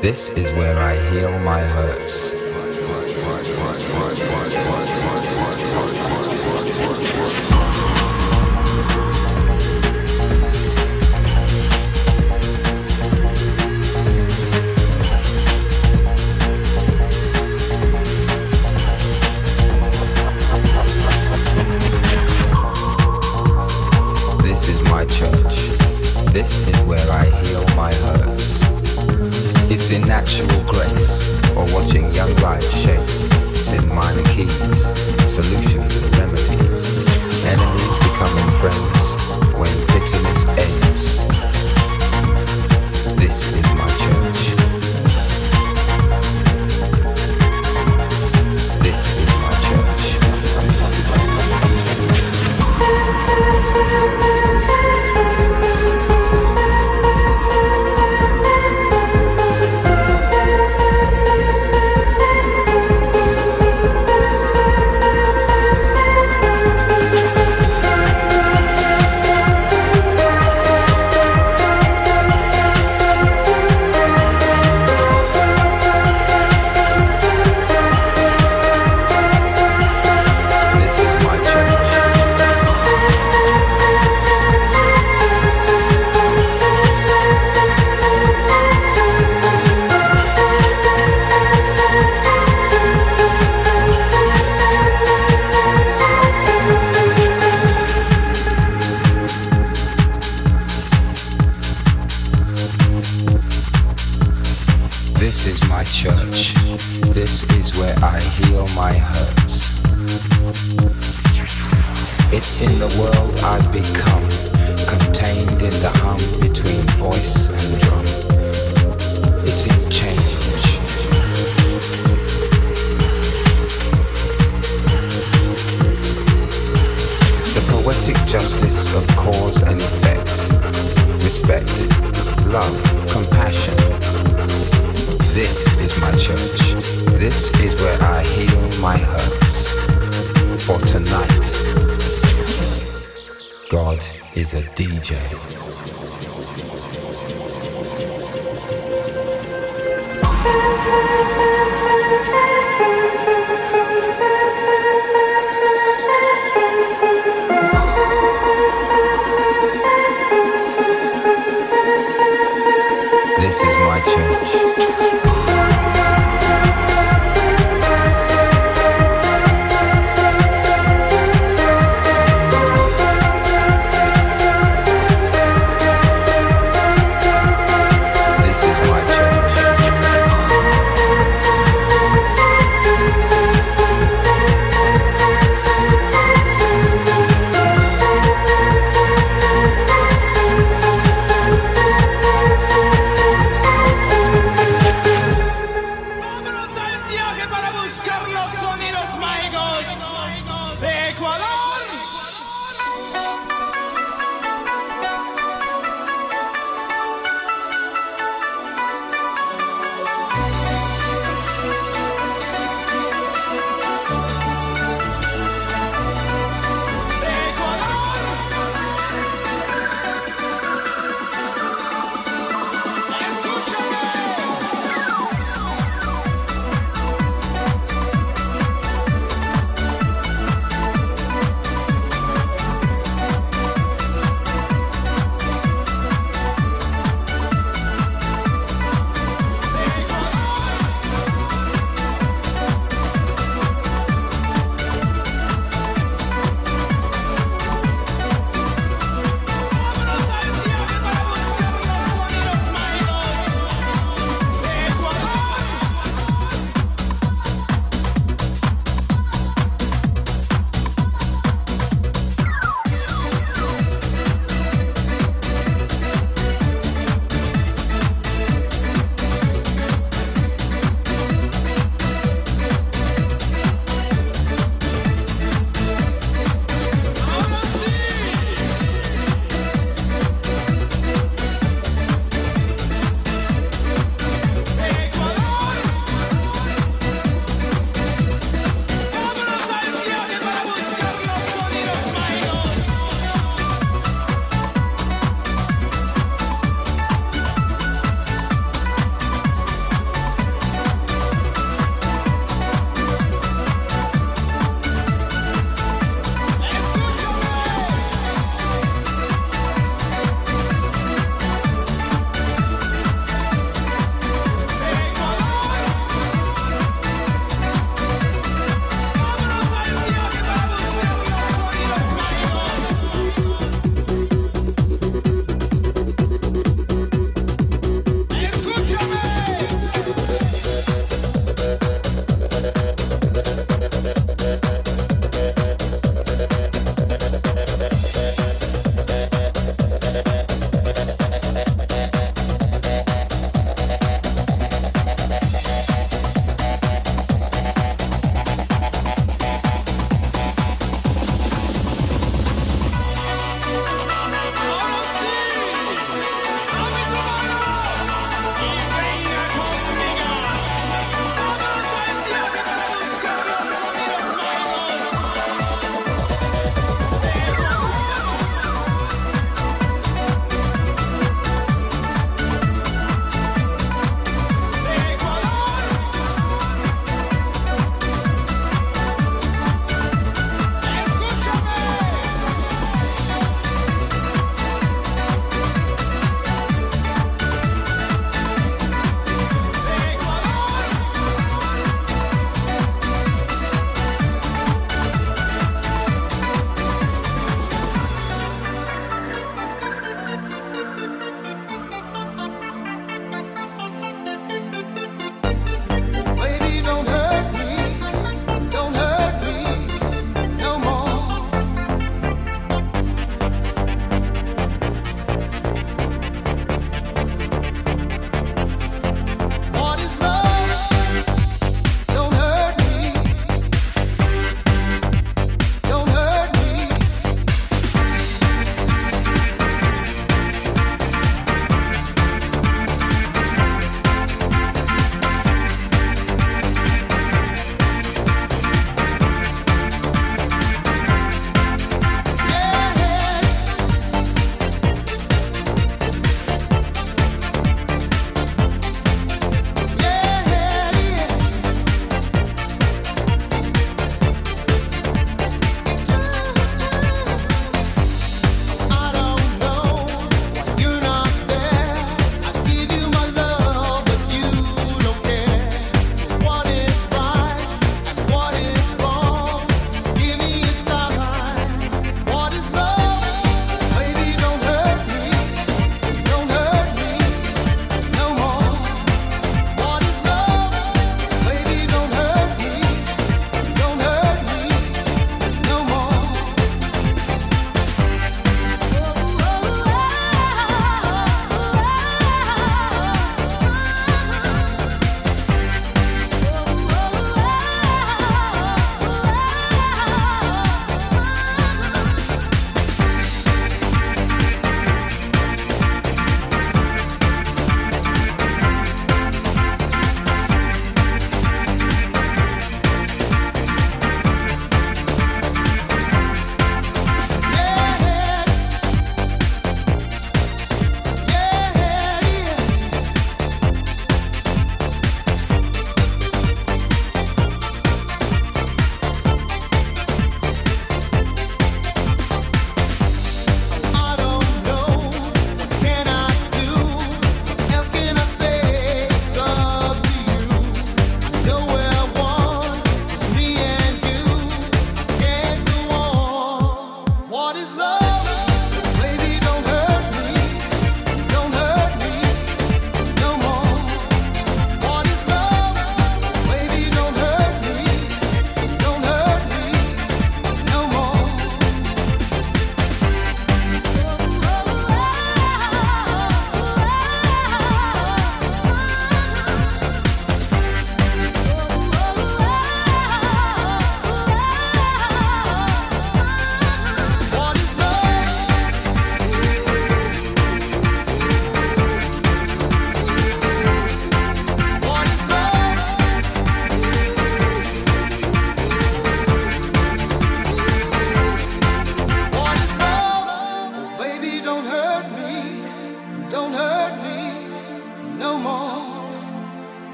This is where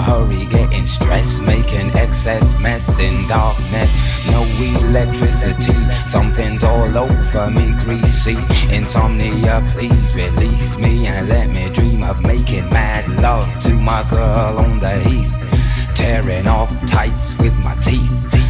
hurry, getting stressed, making excess mess in darkness. No electricity, something's all over me, greasy. Insomnia, please release me and let me dream of making mad love to my girl on the heath. Tearing off tights with my teeth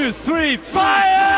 two, three, fire!